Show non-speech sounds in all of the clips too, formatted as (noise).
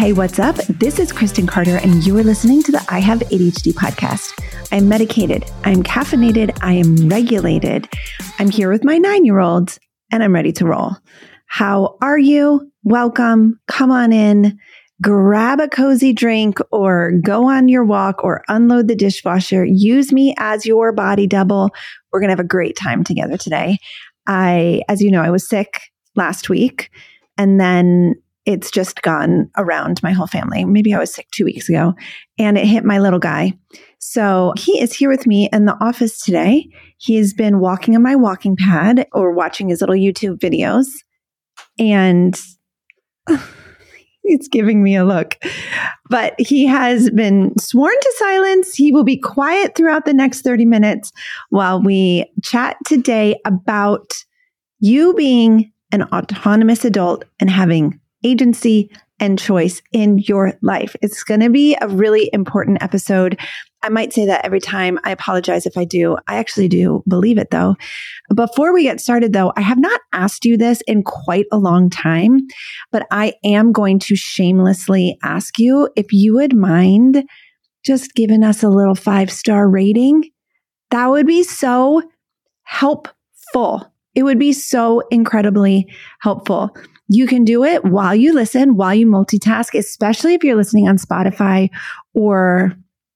Hey, what's up? This is Kristen Carter, and you are listening to the I Have ADHD podcast. I'm medicated, I'm caffeinated, I am regulated. I'm here with my nine year old, and I'm ready to roll. How are you? Welcome. Come on in. Grab a cozy drink or go on your walk or unload the dishwasher. Use me as your body double. We're going to have a great time together today. I, as you know, I was sick last week and then it's just gone around my whole family. Maybe I was sick two weeks ago and it hit my little guy. So he is here with me in the office today. He's been walking on my walking pad or watching his little YouTube videos and (sighs) it's giving me a look. But he has been sworn to silence. He will be quiet throughout the next 30 minutes while we chat today about you being an autonomous adult and having agency and choice in your life. It's going to be a really important episode. I might say that every time. I apologize if I do. I actually do believe it though. Before we get started though, I have not asked you this in quite a long time, but I am going to shamelessly ask you if you would mind just giving us a little five star rating. That would be so helpful. It would be so incredibly helpful. You can do it while you listen, while you multitask, especially if you're listening on Spotify or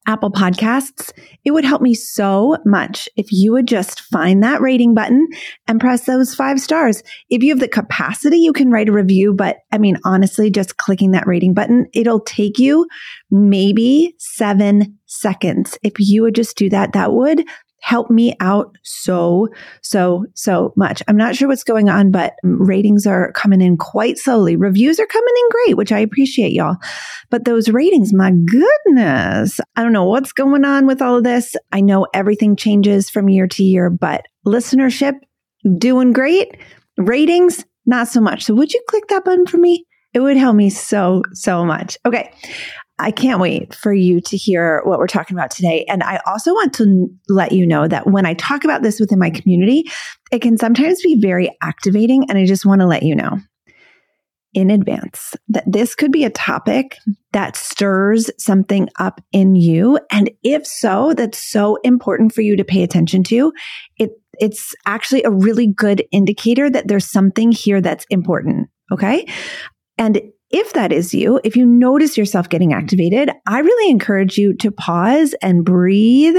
Apple Podcasts. It would help me so much if you would just find that rating button and press those five stars. If you have the capacity, you can write a review, but I mean, honestly, just clicking that rating button, it'll take you maybe seven seconds. If you would just do that, that would help me out so, so, so much. I'm not sure what's going on, but ratings are coming in quite slowly. Reviews are coming in great, which I appreciate y'all. But those ratings, my goodness, I don't know what's going on with all of this. I know everything changes from year to year, but listenership doing great. Ratings, not so much. So would you click that button for me? It would help me so, so much. Okay. I can't wait for you to hear what we're talking about today. And I also want to let you know that when I talk about this within my community, it can sometimes be very activating. And I just want to let you know in advance that this could be a topic that stirs something up in you. And if so, that's so important for you to pay attention to. It, it's actually a really good indicator that there's something here that's important. Okay. And if that is you, if you notice yourself getting activated, I really encourage you to pause and breathe.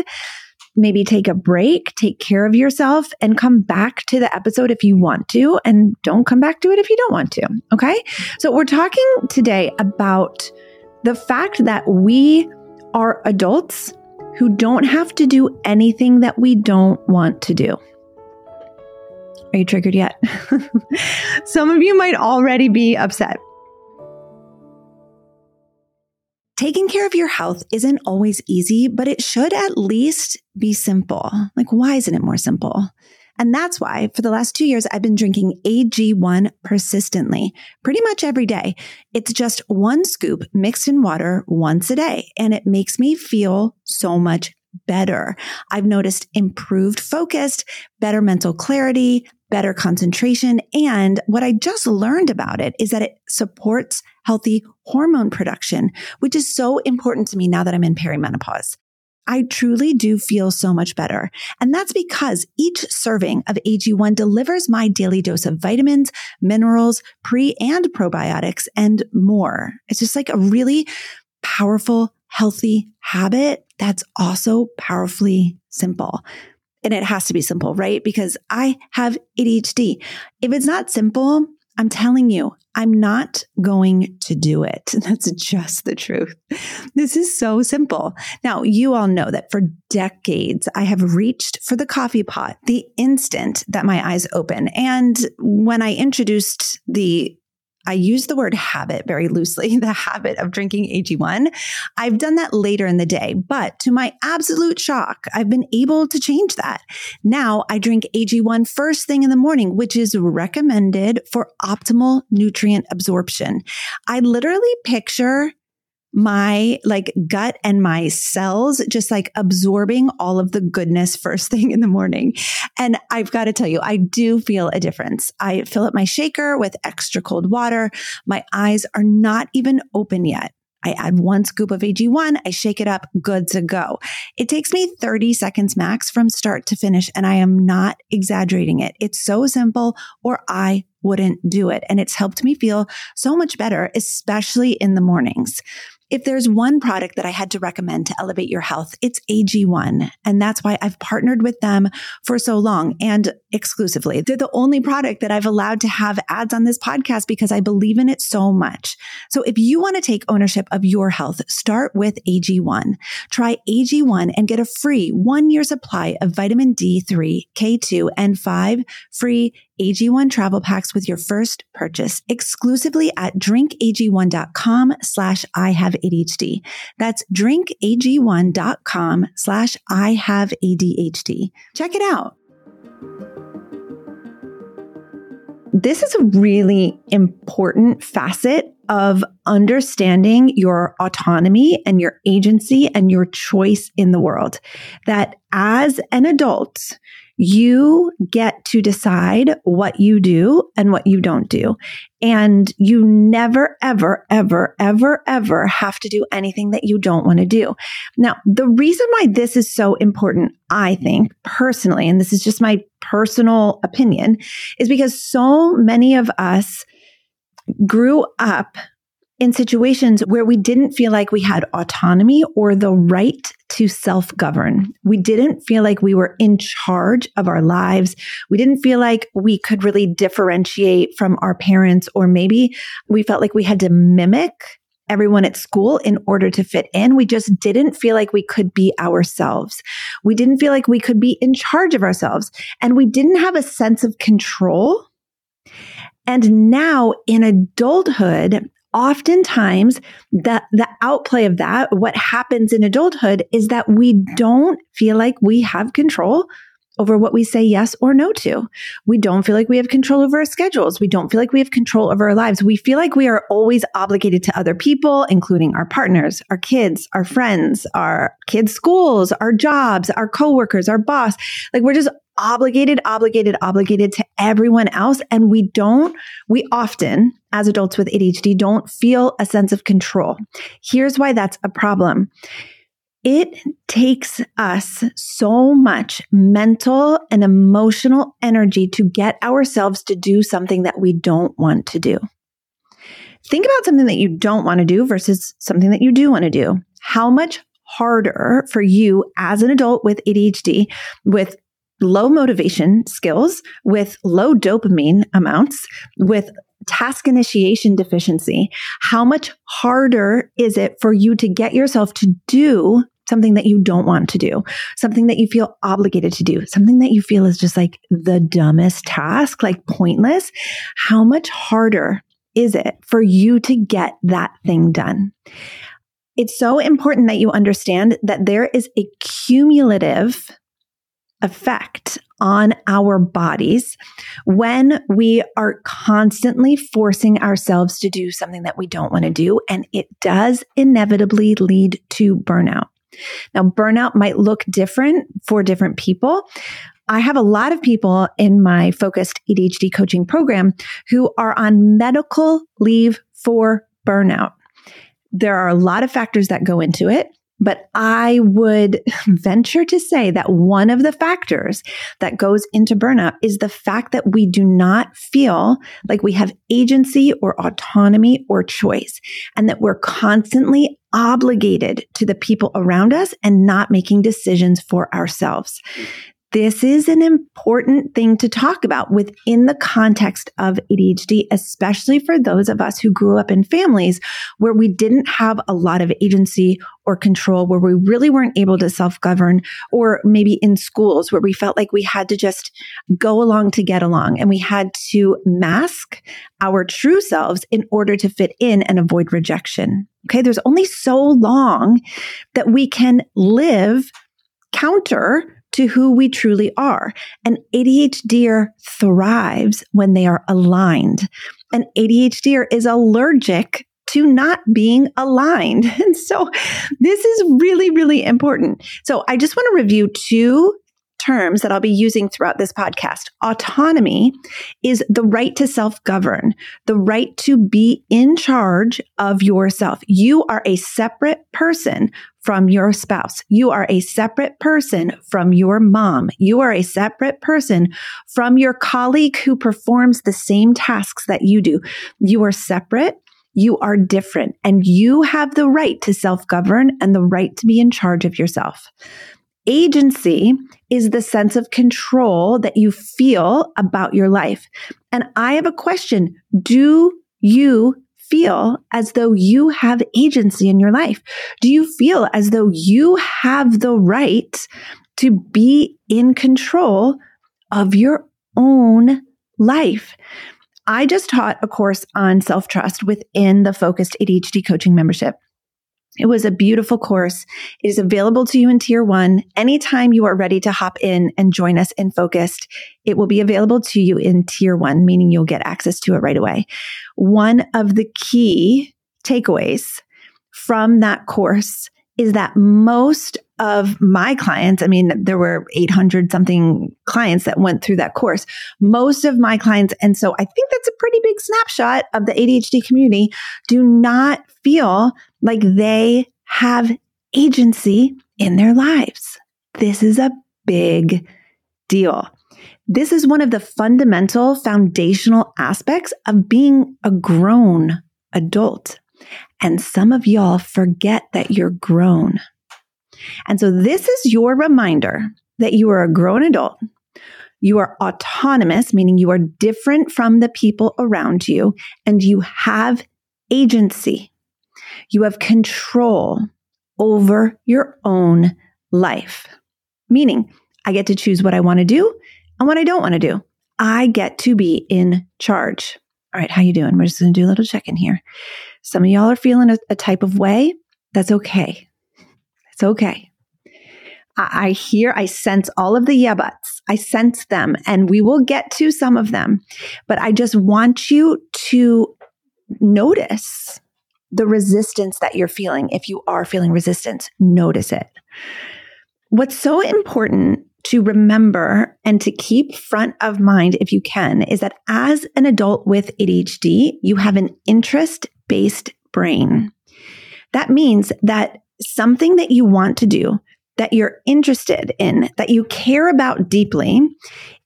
Maybe take a break, take care of yourself, and come back to the episode if you want to, and don't come back to it if you don't want to. Okay. So, we're talking today about the fact that we are adults who don't have to do anything that we don't want to do. Are you triggered yet? (laughs) Some of you might already be upset. Taking care of your health isn't always easy, but it should at least be simple. Like, why isn't it more simple? And that's why for the last two years, I've been drinking AG1 persistently, pretty much every day. It's just one scoop mixed in water once a day, and it makes me feel so much better. I've noticed improved focus, better mental clarity, better concentration. And what I just learned about it is that it supports healthy hormone production, which is so important to me now that I'm in perimenopause. I truly do feel so much better. And that's because each serving of AG1 delivers my daily dose of vitamins, minerals, pre and probiotics, and more. It's just like a really powerful, healthy habit that's also powerfully simple. And it has to be simple, right? Because I have ADHD. If it's not simple, I'm telling you, I'm not going to do it. (laughs) That's just the truth. This is so simple. Now, you all know that for decades, I have reached for the coffee pot the instant that my eyes open. And when I introduced the I use the word habit very loosely, (laughs) the habit of drinking AG1. I've done that later in the day, but to my absolute shock, I've been able to change that. Now I drink AG1 first thing in the morning, which is recommended for optimal nutrient absorption. I literally picture my like gut and my cells just like absorbing all of the goodness first (laughs) thing in the morning. And I've got to tell you, I do feel a difference. I fill up my shaker with extra cold water. My eyes are not even open yet. I add one scoop of AG1, I shake it up, good to go. It takes me 30 seconds max from start to finish, and I am not exaggerating it. It's so simple, or I wouldn't do it. And it's helped me feel so much better, especially in the mornings. If there's one product that I had to recommend to elevate your health, it's AG1. And that's why I've partnered with them for so long and exclusively. They're the only product that I've allowed to have ads on this podcast because I believe in it so much. So if you want to take ownership of your health, start with AG1. Try AG1 and get a free one year supply of vitamin D3, K2, and five free AG1 travel packs with your first purchase exclusively at drinkag1.com slash I have ADHD. That's drinkag1.com slash I have ADHD. Check it out. This is a really important facet of understanding your autonomy and your agency and your choice in the world. That as an adult, you get to decide what you do and what you don't do. And you never, ever, ever, ever, ever have to do anything that you don't want to do. Now, the reason why this is so important, I think personally, and this is just my personal opinion, is because so many of us grew up in situations where we didn't feel like we had autonomy or the right to self govern. We didn't feel like we were in charge of our lives. We didn't feel like we could really differentiate from our parents, or maybe we felt like we had to mimic everyone at school in order to fit in. We just didn't feel like we could be ourselves. We didn't feel like we could be in charge of ourselves. And we didn't have a sense of control. And now in adulthood, oftentimes the, the outplay of that, what happens in adulthood is that we don't feel like we have control over what we say yes or no to. We don't feel like we have control over our schedules. We don't feel like we have control over our lives. We feel like we are always obligated to other people, including our partners, our kids, our friends, our kids' schools, our jobs, our coworkers, our boss. Like we're just obligated, obligated, obligated to everyone else. And we don't, we often, as adults with ADHD, don't feel a sense of control. Here's why that's a problem. It takes us so much mental and emotional energy to get ourselves to do something that we don't want to do. Think about something that you don't want to do versus something that you do want to do. How much harder for you as an adult with ADHD, with low motivation skills, with low dopamine amounts, with task initiation deficiency, how much harder is it for you to get yourself to do something that you don't want to do, something that you feel obligated to do, something that you feel is just like the dumbest task, like pointless? How much harder is it for you to get that thing done? It's so important that you understand that there is a cumulative effect on our bodies when we are constantly forcing ourselves to do something that we don't want to do. And it does inevitably lead to burnout. Now, burnout might look different for different people. I have a lot of people in my focused ADHD coaching program who are on medical leave for burnout. There are a lot of factors that go into it. But I would (laughs) venture to say that one of the factors that goes into burnout is the fact that we do not feel like we have agency or autonomy or choice, and that we're constantly obligated to the people around us and not making decisions for ourselves. This is an important thing to talk about within the context of ADHD, especially for those of us who grew up in families where we didn't have a lot of agency or control, where we really weren't able to self govern, or maybe in schools where we felt like we had to just go along to get along and we had to mask our true selves in order to fit in and avoid rejection. Okay. There's only so long that we can live counter to who we truly are. An ADHDer thrives when they are aligned. An ADHDer is allergic to not being aligned. (laughs) And so this is really, really important. So I just want to review two terms that I'll be using throughout this podcast. Autonomy is the right to self govern, the right to be in charge of yourself. You are a separate person from your spouse. You are a separate person from your mom. You are a separate person from your colleague who performs the same tasks that you do. You are separate. You are different and you have the right to self govern and the right to be in charge of yourself. Agency is the sense of control that you feel about your life. And I have a question. Do you feel as though you have agency in your life? Do you feel as though you have the right to be in control of your own life? I just taught a course on self trust within the focused ADHD coaching membership. It was a beautiful course. It is available to you in tier one. Anytime you are ready to hop in and join us in focused, it will be available to you in tier one, meaning you'll get access to it right away. One of the key takeaways from that course is that most of my clients, I mean, there were 800 something clients that went through that course. Most of my clients, and so I think that's a pretty big snapshot of the ADHD community, do not feel like they have agency in their lives. This is a big deal. This is one of the fundamental foundational aspects of being a grown adult. And some of y'all forget that you're grown. And so this is your reminder that you are a grown adult. You are autonomous, meaning you are different from the people around you and you have agency. You have control over your own life, meaning I get to choose what I want to do and what I don't want to do. I get to be in charge. All right, how you doing? We're just going to do a little check in here. Some of y'all are feeling a, a type of way. That's okay. It's okay. I, I hear, I sense all of the yeah buts. I sense them and we will get to some of them. But I just want you to notice the resistance that you're feeling. If you are feeling resistance, notice it. What's so important to remember and to keep front of mind, if you can, is that as an adult with ADHD, you have an interest based brain. That means that something that you want to do, that you're interested in, that you care about deeply,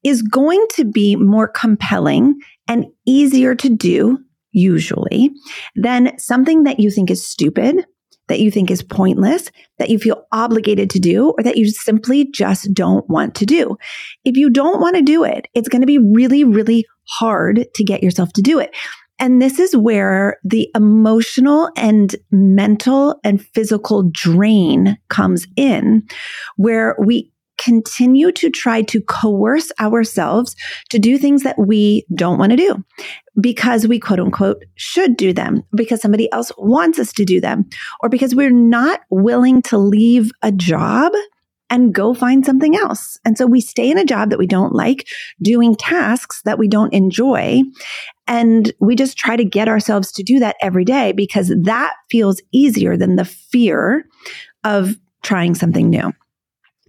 is going to be more compelling and easier to do usually, than something that you think is stupid, that you think is pointless, that you feel obligated to do, or that you simply just don't want to do. If you don't want to do it, it's going to be really, really hard to get yourself to do it. And this is where the emotional and mental and physical drain comes in, where we continue to try to coerce ourselves to do things that we don't want to do because we quote unquote should do them, because somebody else wants us to do them, or because we're not willing to leave a job and go find something else. And so we stay in a job that we don't like, doing tasks that we don't enjoy. And we just try to get ourselves to do that every day because that feels easier than the fear of trying something new.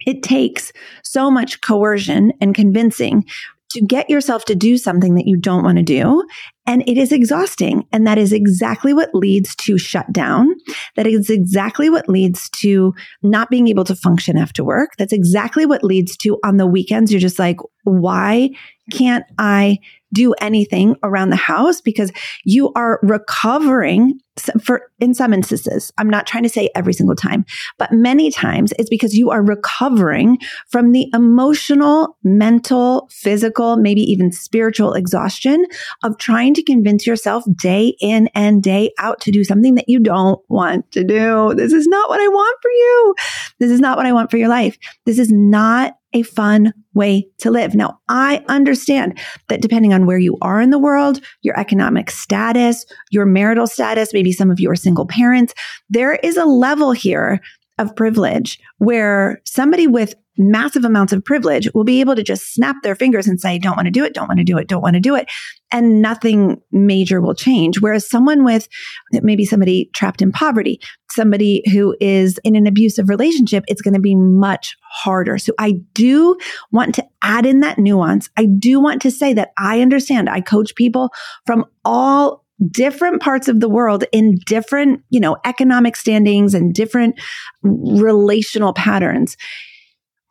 It takes so much coercion and convincing to get yourself to do something that you don't want to do. And it is exhausting. And that is exactly what leads to shutdown. That is exactly what leads to not being able to function after work. That's exactly what leads to on the weekends, you're just like, why can't I do anything around the house because you are recovering for in some instances. I'm not trying to say every single time but many times it's because you are recovering from the emotional mental physical maybe even spiritual exhaustion of trying to convince yourself day in and day out to do something that you don't want to do. This is not what i want for you. This is not what i want for your life. This is not a fun way to live. Now, I understand that depending on where you are in the world, your economic status, your marital status, maybe some of you are single parents, there is a level here of privilege where somebody with massive amounts of privilege will be able to just snap their fingers and say, don't want to do it, don't want to do it, don't want to do it. And nothing major will change. Whereas someone with maybe somebody trapped in poverty, somebody who is in an abusive relationship, it's going to be much harder. So I do want to add in that nuance. I do want to say that I understand I coach people from all different parts of the world in different, you know, economic standings and different relational patterns.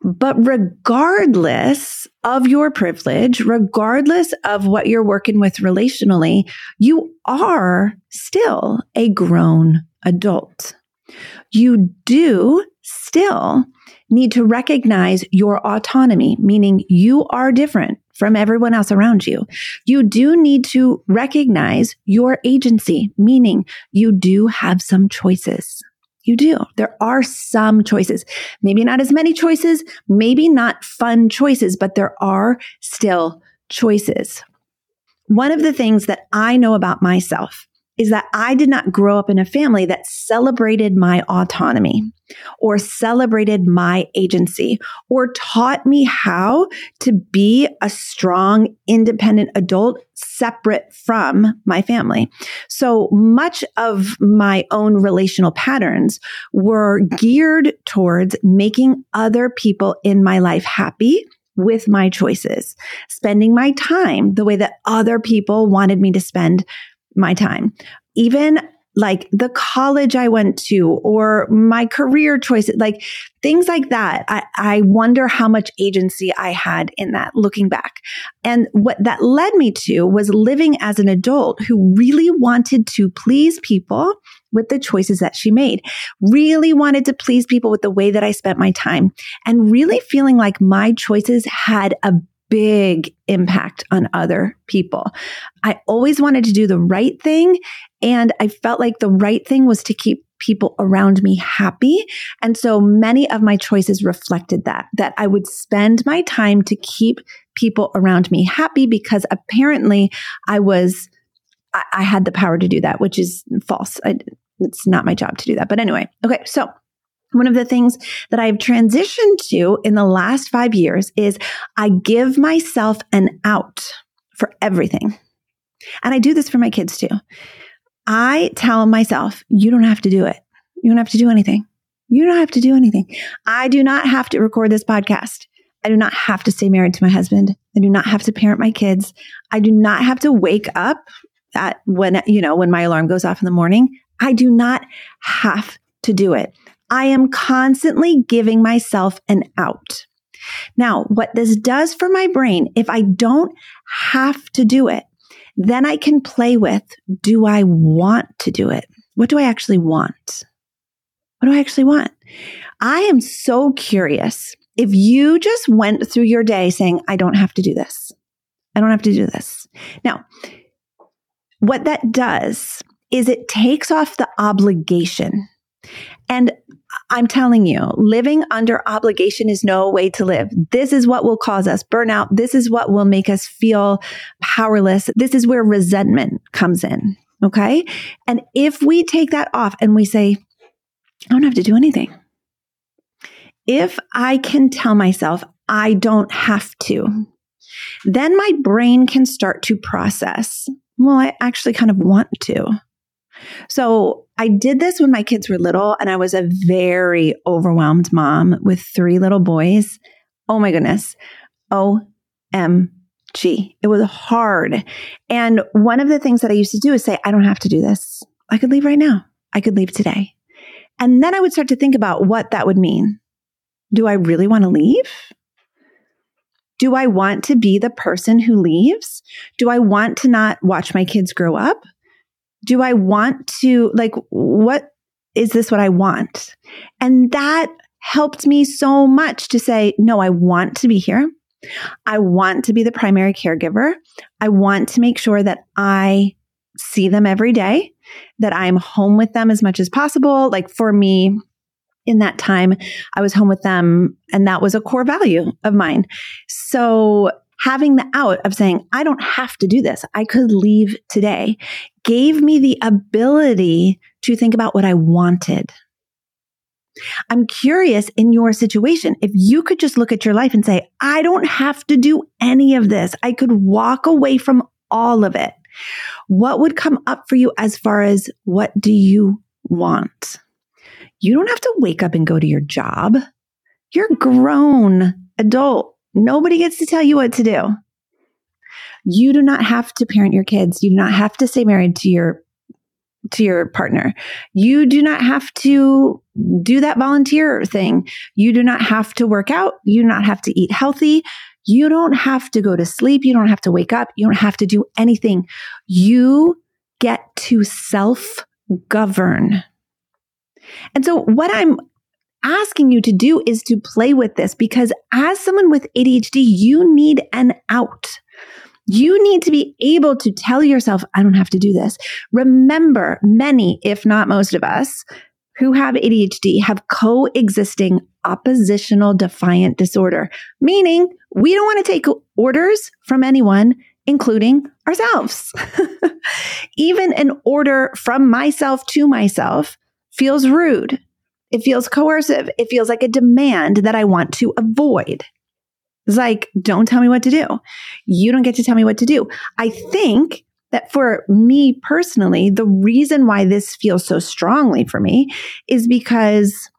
But regardless of your privilege, regardless of what you're working with relationally, you are still a grown adult. You do still need to recognize your autonomy, meaning you are different from everyone else around you. You do need to recognize your agency, meaning you do have some choices. You do. There are some choices. Maybe not as many choices, maybe not fun choices, but there are still choices. One of the things that I know about myself is that I did not grow up in a family that celebrated my autonomy or celebrated my agency or taught me how to be a strong, independent adult separate from my family. So much of my own relational patterns were geared towards making other people in my life happy with my choices, spending my time the way that other people wanted me to spend my time. Even like the college I went to or my career choices, like things like that. I, I wonder how much agency I had in that looking back. And what that led me to was living as an adult who really wanted to please people with the choices that she made, really wanted to please people with the way that I spent my time and really feeling like my choices had a big impact on other people. I always wanted to do the right thing. And I felt like the right thing was to keep people around me happy. And so many of my choices reflected that, that I would spend my time to keep people around me happy because apparently I was, I, I had the power to do that, which is false. I, it's not my job to do that. But anyway, okay. So one of the things that I've transitioned to in the last five years is I give myself an out for everything. And I do this for my kids too. I tell myself, you don't have to do it. You don't have to do anything. You don't have to do anything. I do not have to record this podcast. I do not have to stay married to my husband. I do not have to parent my kids. I do not have to wake up at when, you know, when my alarm goes off in the morning. I do not have to do it. I am constantly giving myself an out. Now, what this does for my brain, if I don't have to do it, then I can play with, do I want to do it? What do I actually want? What do I actually want? I am so curious. If you just went through your day saying, I don't have to do this. I don't have to do this. Now, what that does is it takes off the obligation. And I'm telling you, living under obligation is no way to live. This is what will cause us burnout. This is what will make us feel powerless. This is where resentment comes in. Okay. And if we take that off and we say, I don't have to do anything. If I can tell myself I don't have to, then my brain can start to process. Well, I actually kind of want to. So I did this when my kids were little and I was a very overwhelmed mom with three little boys. Oh my goodness. OMG. It was hard. And one of the things that I used to do is say, I don't have to do this. I could leave right now. I could leave today. And then I would start to think about what that would mean. Do I really want to leave? Do I want to be the person who leaves? Do I want to not watch my kids grow up? Do I want to, like, what is this what I want? And that helped me so much to say, no, I want to be here. I want to be the primary caregiver. I want to make sure that I see them every day, that I'm home with them as much as possible. Like for me, in that time, I was home with them, and that was a core value of mine. So having the out of saying, I don't have to do this, I could leave today, gave me the ability to think about what I wanted. I'm curious in your situation, if you could just look at your life and say, I don't have to do any of this. I could walk away from all of it. What would come up for you as far as what do you want? You don't have to wake up and go to your job. You're grown adult. Nobody gets to tell you what to do. You do not have to parent your kids. You do not have to stay married to your to your partner. You do not have to do that volunteer thing. You do not have to work out. You do not have to eat healthy. You don't have to go to sleep. You don't have to wake up. You don't have to do anything. You get to self govern. And so, what I'm asking you to do is to play with this because as someone with ADHD, you need an out. You need to be able to tell yourself, I don't have to do this. Remember, many, if not most of us, who have ADHD have coexisting oppositional defiant disorder, meaning we don't want to take orders from anyone, including ourselves. (laughs) Even an order from myself to myself feels rude. It feels coercive. It feels like a demand that I want to avoid. It's like, don't tell me what to do. You don't get to tell me what to do. I think that for me personally, the reason why this feels so strongly for me is because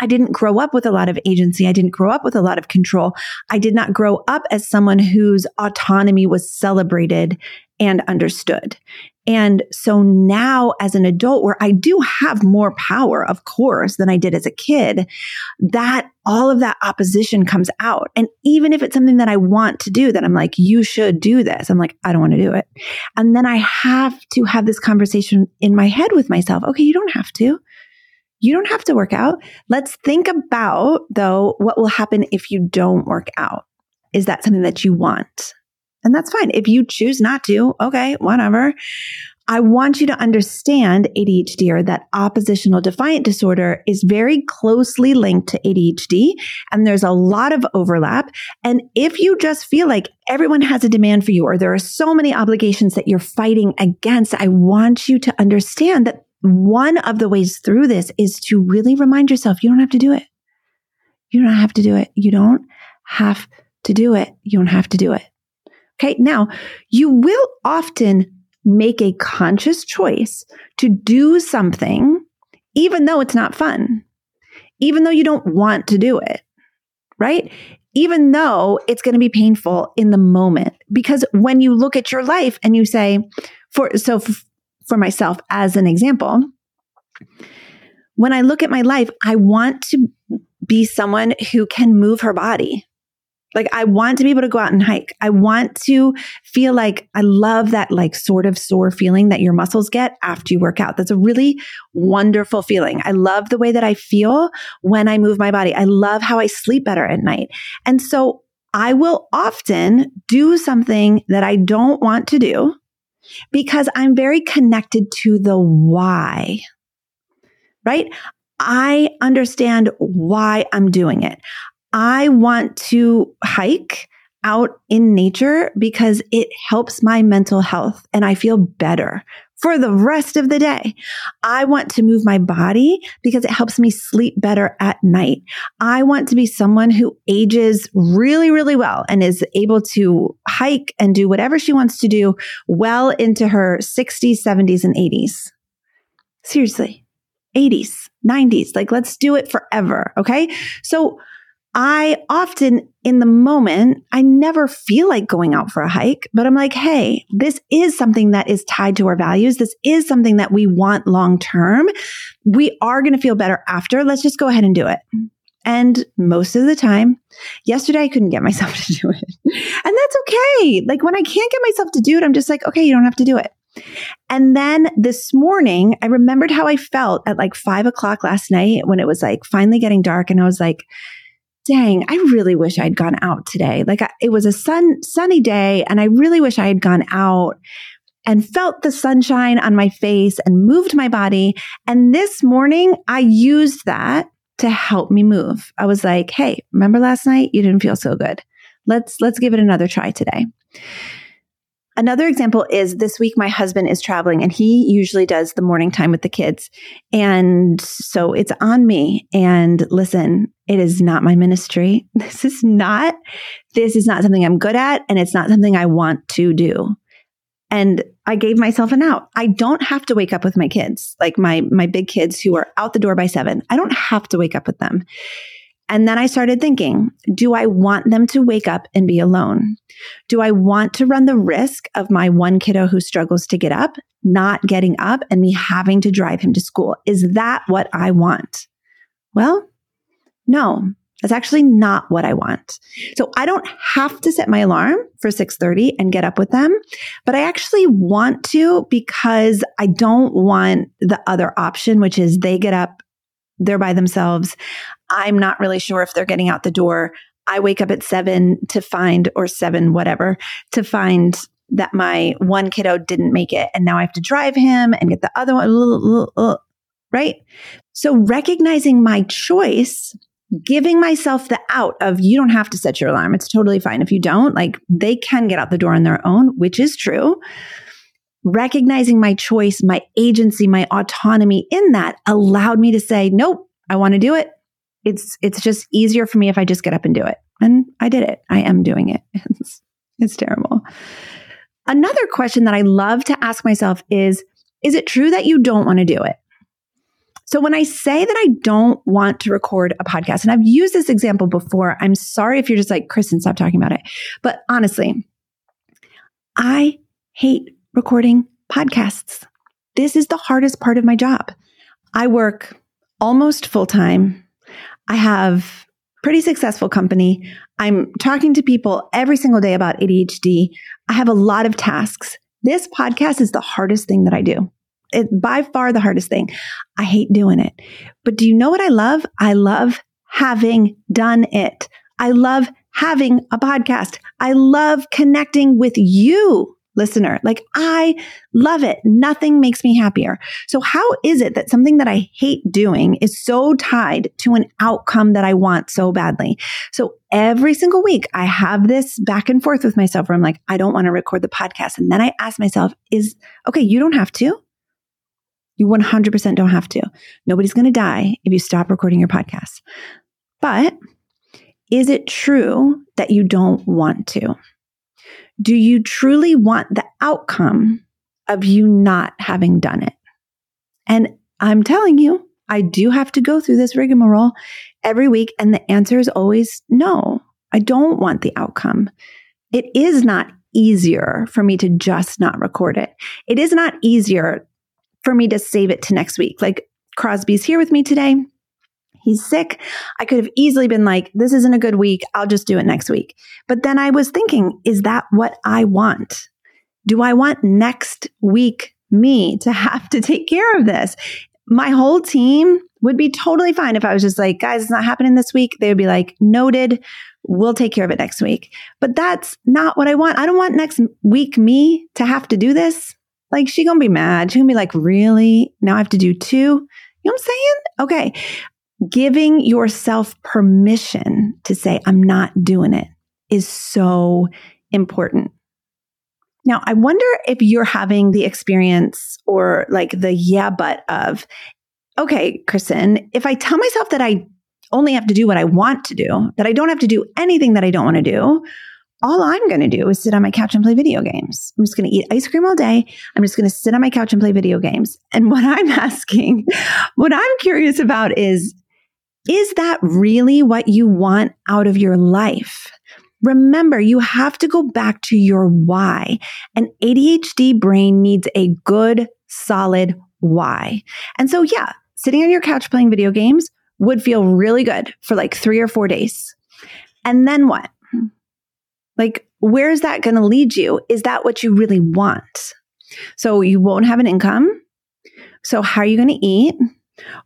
I didn't grow up with a lot of agency. I didn't grow up with a lot of control. I did not grow up as someone whose autonomy was celebrated and understood. And so now as an adult where I do have more power, of course, than I did as a kid, that all of that opposition comes out. And even if it's something that I want to do, that I'm like, you should do this. I'm like, I don't want to do it. And then I have to have this conversation in my head with myself. Okay, you don't have to. You don't have to work out. Let's think about though, what will happen if you don't work out? Is that something that you want? And that's fine. If you choose not to, okay, whatever. I want you to understand ADHD or that oppositional defiant disorder is very closely linked to ADHD and there's a lot of overlap. And if you just feel like everyone has a demand for you or there are so many obligations that you're fighting against, I want you to understand that one of the ways through this is to really remind yourself you don't have to do it. You don't have to do it. You don't have to do it. You don't have to do it. Okay. Now you will often make a conscious choice to do something, even though it's not fun, even though you don't want to do it, right? Even though it's going to be painful in the moment. Because when you look at your life and you say, for, so f- for myself as an example, when I look at my life, I want to be someone who can move her body. Like I want to be able to go out and hike. I want to feel like I love that like sort of sore feeling that your muscles get after you work out. That's a really wonderful feeling. I love the way that I feel when I move my body. I love how I sleep better at night. And so I will often do something that I don't want to do because I'm very connected to the why, right? I understand why I'm doing it. I want to hike out in nature because it helps my mental health and I feel better for the rest of the day. I want to move my body because it helps me sleep better at night. I want to be someone who ages really, really well and is able to hike and do whatever she wants to do well into her 60s, 70s, and 80s. Seriously, 80s, 90s. Like, let's do it forever. Okay. So, I often in the moment, I never feel like going out for a hike, but I'm like, Hey, this is something that is tied to our values. This is something that we want long term. We are going to feel better after. Let's just go ahead and do it. And most of the time, yesterday I couldn't get (laughs) myself to do it. And that's okay. Like when I can't get myself to do it, I'm just like, okay, you don't have to do it. And then this morning, I remembered how I felt at like five o'clock last night when it was like finally getting dark. And I was like, dang, I really wish I'd gone out today. Like I, it was a sun, sunny day and I really wish I had gone out and felt the sunshine on my face and moved my body. And this morning I used that to help me move. I was like, "Hey, remember last night you didn't feel so good. Let's let's give it another try today." Another example is this week my husband is traveling and he usually does the morning time with the kids. And so it's on me. And listen, it is not my ministry. (laughs) This is not this is not something I'm good at and it's not something I want to do. And I gave myself an out. I don't have to wake up with my kids, like my my big kids who are out the door by 7. I don't have to wake up with them. And then I started thinking, do I want them to wake up and be alone? Do I want to run the risk of my one kiddo who struggles to get up, not getting up and me having to drive him to school? Is that what I want? Well, no, that's actually not what I want. So I don't have to set my alarm for 6:30 and get up with them, but I actually want to because I don't want the other option which is they get up they're by themselves. I'm not really sure if they're getting out the door. I wake up at 7 to find or 7 whatever to find that my one kiddo didn't make it and now I have to drive him and get the other one right? So recognizing my choice giving myself the out of you don't have to set your alarm. It's totally fine. If you don't, like they can get out the door on their own, which is true. Recognizing my choice, my agency, my autonomy in that allowed me to say, nope, I want to do it. It's, it's just easier for me if I just get up and do it. And I did it. I am doing it. (laughs) It's, it's terrible. Another question that I love to ask myself is, is it true that you don't want to do it? So when I say that I don't want to record a podcast, and I've used this example before, I'm sorry if you're just like, Kristen, stop talking about it. But honestly, I hate recording podcasts. This is the hardest part of my job. I work almost full time. I have pretty successful company. I'm talking to people every single day about ADHD. I have a lot of tasks. This podcast is the hardest thing that I do. It's by far the hardest thing. I hate doing it. But do you know what I love? I love having done it. I love having a podcast. I love connecting with you, listener. Like I love it. Nothing makes me happier. So how is it that something that I hate doing is so tied to an outcome that I want so badly? So every single week I have this back and forth with myself where I'm like, I don't want to record the podcast. And then I ask myself, is okay, you don't have to. You 100% don't have to. Nobody's going to die if you stop recording your podcast. But is it true that you don't want to? Do you truly want the outcome of you not having done it? And I'm telling you, I do have to go through this rigmarole every week. And the answer is always no, I don't want the outcome. It is not easier for me to just not record it. It is not easier for me to save it to next week. Like Crosby's here with me today. He's sick. I could have easily been like, this isn't a good week. I'll just do it next week. But then I was thinking, is that what I want? Do I want next week me to have to take care of this? My whole team would be totally fine if I was just like, guys, it's not happening this week. They would be like, noted. We'll take care of it next week. But that's not what I want. I don't want next week me to have to do this. Like she gonna be mad. She gonna be like, really? Now I have to do two? You know what I'm saying? Okay. Giving yourself permission to say, I'm not doing it is so important. Now, I wonder if you're having the experience or like the yeah, but of, okay, Kristen, if I tell myself that I only have to do what I want to do, that I don't have to do anything that I don't want to do, all I'm going to do is sit on my couch and play video games. I'm just going to eat ice cream all day. I'm just going to sit on my couch and play video games. And what I'm (laughs) asking, what I'm curious about is, is that really what you want out of your life? Remember, you have to go back to your why. An ADHD brain needs a good, solid why. And so, yeah, sitting on your couch playing video games, would feel really good for like three or four days. And then what? Like, where is that going to lead you? Is that what you really want? So you won't have an income. So how are you going to eat?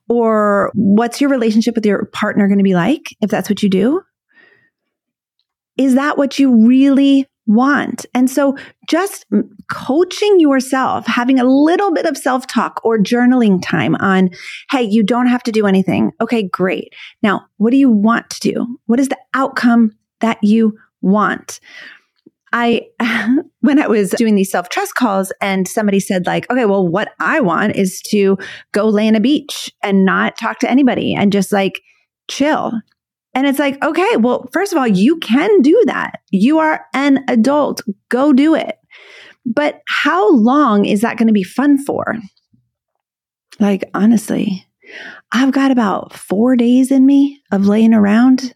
Or what's your relationship with your partner going to be like if that's what you do? Is that what you really want? And so just coaching yourself, having a little bit of self talk or journaling time on, hey, you don't have to do anything. Okay, great. Now, what do you want to do? What is the outcome that you want? I, (laughs) when I was doing these self trust calls and somebody said like, okay, well, what I want is to go lay on a beach and not talk to anybody and just like chill. And it's like, okay, well, first of all, you can do that. You are an adult. Go do it. But how long is that going to be fun for? Like, honestly, I've got about four days in me of laying around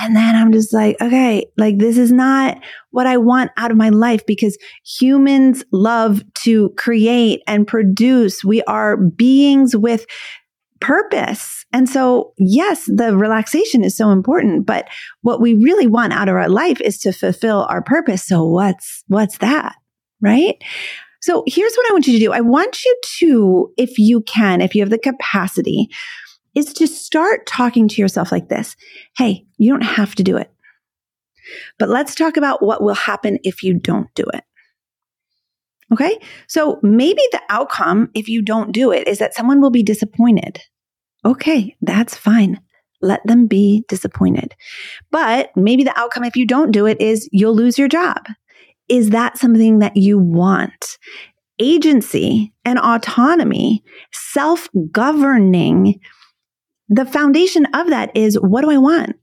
and then I'm just like, okay, like this is not what I want out of my life because humans love to create and produce. We are beings with purpose. And so, yes, the relaxation is so important, but what we really want out of our life is to fulfill our purpose. So what's, what's that? Right? So here's what I want you to do. I want you to, if you can, if you have the capacity, is to start talking to yourself like this Hey, you don't have to do it. But let's talk about what will happen if you don't do it. Okay. So maybe the outcome, if you don't do it, is that someone will be disappointed. Okay, that's fine. Let them be disappointed. But maybe the outcome, if you don't do it, is you'll lose your job. Is that something that you want? Agency and autonomy, self governing the foundation of that is what do I want?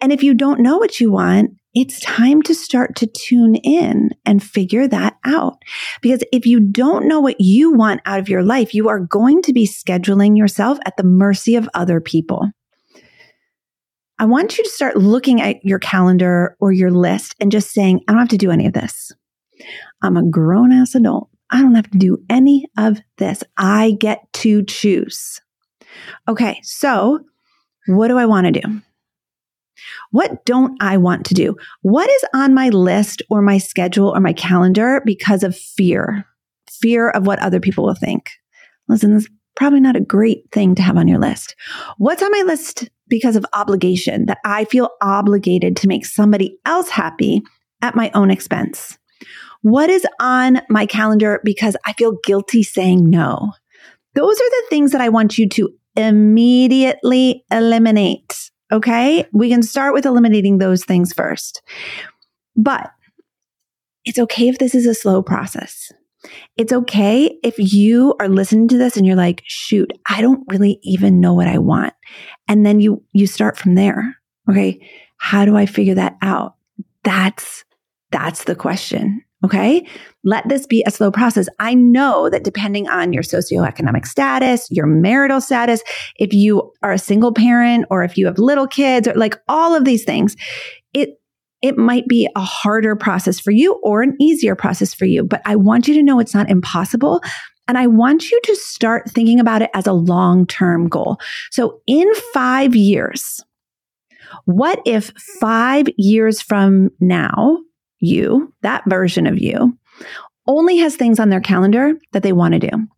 And if you don't know what you want, it's time to start to tune in and figure that out. Because if you don't know what you want out of your life, you are going to be scheduling yourself at the mercy of other people. I want you to start looking at your calendar or your list and just saying, I don't have to do any of this. I'm a grown ass adult. I don't have to do any of this. I get to choose. Okay, so what do I want to do? What don't I want to do? What is on my list or my schedule or my calendar because of fear? Fear of what other people will think. Listen, this is probably not a great thing to have on your list. What's on my list because of obligation that I feel obligated to make somebody else happy at my own expense? What is on my calendar because I feel guilty saying no? Those are the things that I want you to immediately eliminate. Okay. We can start with eliminating those things first. But it's okay if this is a slow process. It's okay if you are listening to this and you're like, shoot, I don't really even know what I want. And then you, you start from there. Okay. How do I figure that out? That's, that's the question. Okay. Let this be a slow process. I know that depending on your socioeconomic status, your marital status, if you are a single parent or if you have little kids or like all of these things, it, it might be a harder process for you or an easier process for you. But I want you to know it's not impossible. And I want you to start thinking about it as a long term goal. So in five years, what if five years from now, you, that version of you, only has things on their calendar that they want to do.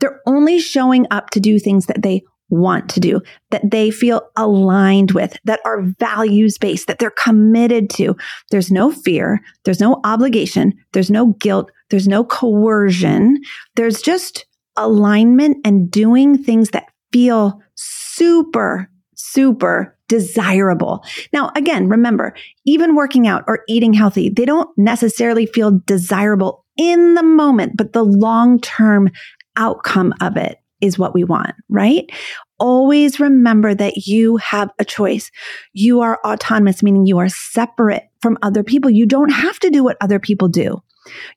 They're only showing up to do things that they want to do, that they feel aligned with, that are values based, that they're committed to. There's no fear. There's no obligation. There's no guilt. There's no coercion. There's just alignment and doing things that feel super, super desirable. Now, again, remember, even working out or eating healthy, they don't necessarily feel desirable in the moment, but the long term outcome of it is what we want, right? Always remember that you have a choice. You are autonomous, meaning you are separate from other people. You don't have to do what other people do.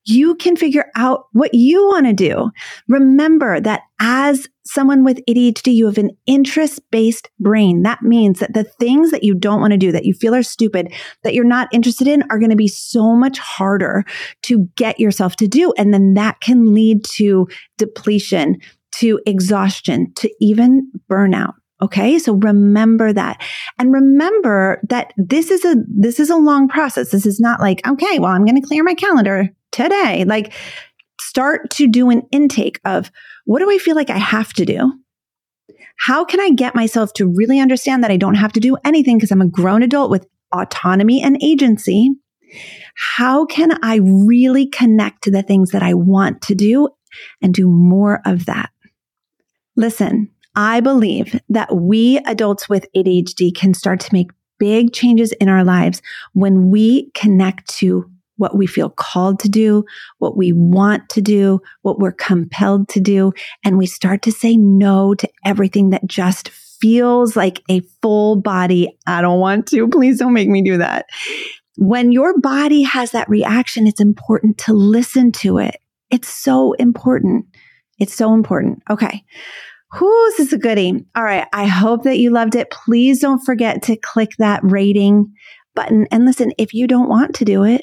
You can figure out what you want to do. Remember that as someone with ADHD, you have an interest based brain. That means that the things that you don't want to do, that you feel are stupid, that you're not interested in are going to be so much harder to get yourself to do. And then that can lead to depletion, to exhaustion to even burnout. Okay. So remember that and remember that this is a, this is a long process. This is not like, okay, well, I'm going to clear my calendar today. Like start to do an intake of what do I feel like I have to do? How can I get myself to really understand that I don't have to do anything because I'm a grown adult with autonomy and agency? How can I really connect to the things that I want to do and do more of that? Listen, I believe that we adults with ADHD can start to make big changes in our lives when we connect to what we feel called to do, what we want to do, what we're compelled to do. And we start to say no to everything that just feels like a full body. I don't want to. Please don't make me do that. When your body has that reaction, it's important to listen to it. It's so important. It's so important. Okay. Whoo, this is a goodie. All right. I hope that you loved it. Please don't forget to click that rating button. And listen, if you don't want to do it,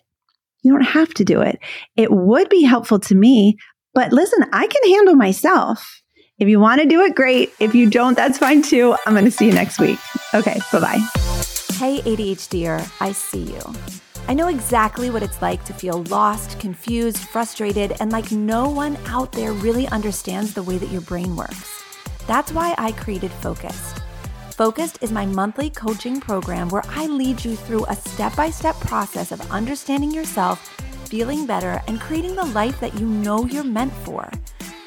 you don't have to do it. It would be helpful to me, but listen, I can handle myself. If you want to do it, great. If you don't, that's fine too. I'm going to see you next week. Okay. Bye bye. Hey, ADHDer, I see you. I know exactly what it's like to feel lost, confused, frustrated, and like no one out there really understands the way that your brain works. That's why I created Focused. Focused is my monthly coaching program where I lead you through a step by step process of understanding yourself, feeling better, and creating the life that you know you're meant for.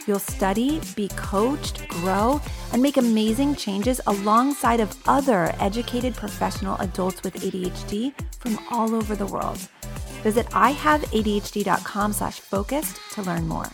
You'll study, be coached, grow, and make amazing changes alongside of other educated professional adults with ADHD from all over the world. Visit ihaveadhd.com slash focused to learn more.